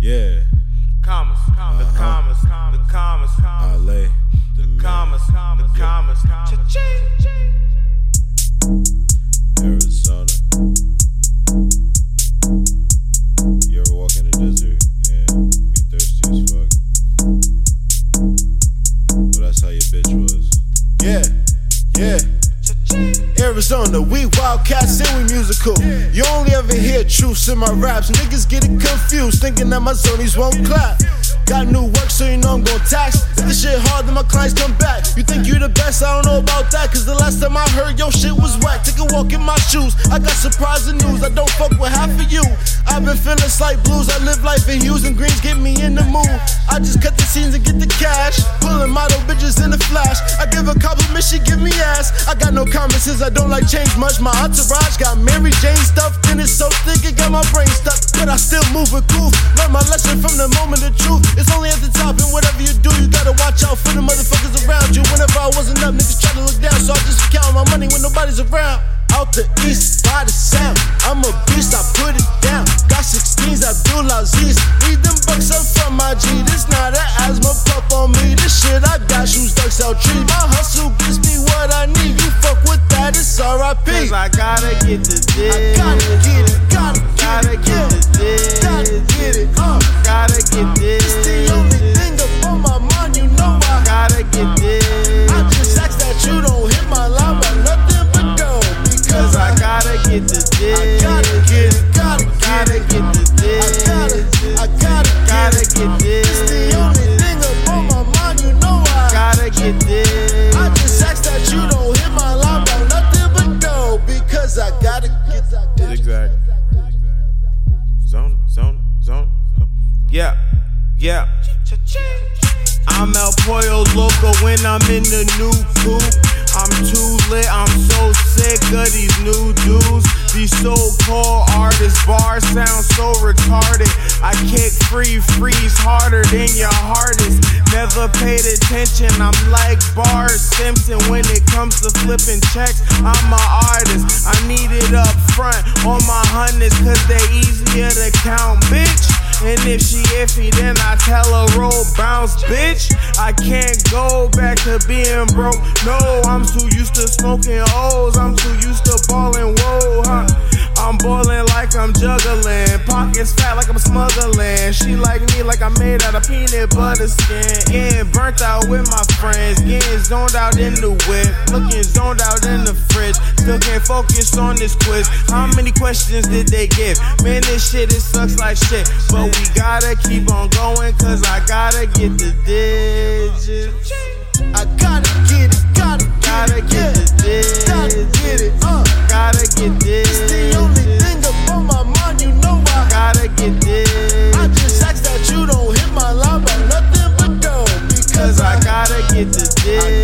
Yeah. Commas, commas, uh-huh. the commas, commas, the commas, commas. Ale, the, commas, commas, the commas, commas. cha. Arizona, we wildcats and we musical. You only ever hear truths in my raps. Niggas get it confused, thinking that my zonies won't clap. Got new work, so you know I'm gon' tax. If this shit hard, then my clients come back. You think you the best? I don't know about that. Cause the last time I heard your shit was whack. Take a walk in my shoes. I got surprising news. I don't fuck with half of you. I've been feeling slight blues. I live life in hues and greens, get me in the mood. I just cut the scenes and get the cash. Pulling model bitches in the flash. I give a she give me ass. I got no comments since I don't like change much. My entourage got Mary Jane stuffed in it so thick it got my brain stuck. But I still move with cool. Learn my lesson from the moment of truth. It's only at the top, and whatever you do, you gotta watch out for the motherfuckers around you. Whenever I wasn't up, niggas try to look down, so I just count my money when nobody's around. Out the east, by the sound. I'm a beast, I put it down. Got 16s, Abdul Aziz. Read them books up from my G. This not an asthma pup on me. This shit I got shoes, ducks out trees. RIP. Cause I gotta get the I gotta get it, gotta Gotta get get it, yeah. Gotta get it, uh. Gotta get this. Yeah, yeah. I'm El Pollo Loco when I'm in the new coupe. I'm too lit, I'm so sick of these new dudes. These so-called artists, bars sound so retarded. I kick free, freeze harder than your hardest. Never paid attention, I'm like Bart Simpson when it comes to flipping checks. I'm an artist, I need it up front on my hundreds, cause they easier to count. And if she iffy, then I tell her roll bounce, bitch. I can't go back to being broke. No, I'm too used to smoking O's. I'm too used to balling. Whoa, huh? I'm balling like I'm juggling. Pockets fat like I'm smuggling. She like me like I'm made out of peanut butter skin. Getting burnt out with my friends. Getting zoned out in the whip. Looking zoned out in the fridge. Still can't focus on this quiz. How many questions did they give? Man, this shit it sucks like shit. But we gotta keep on going, cause I gotta get the dish. get the dick.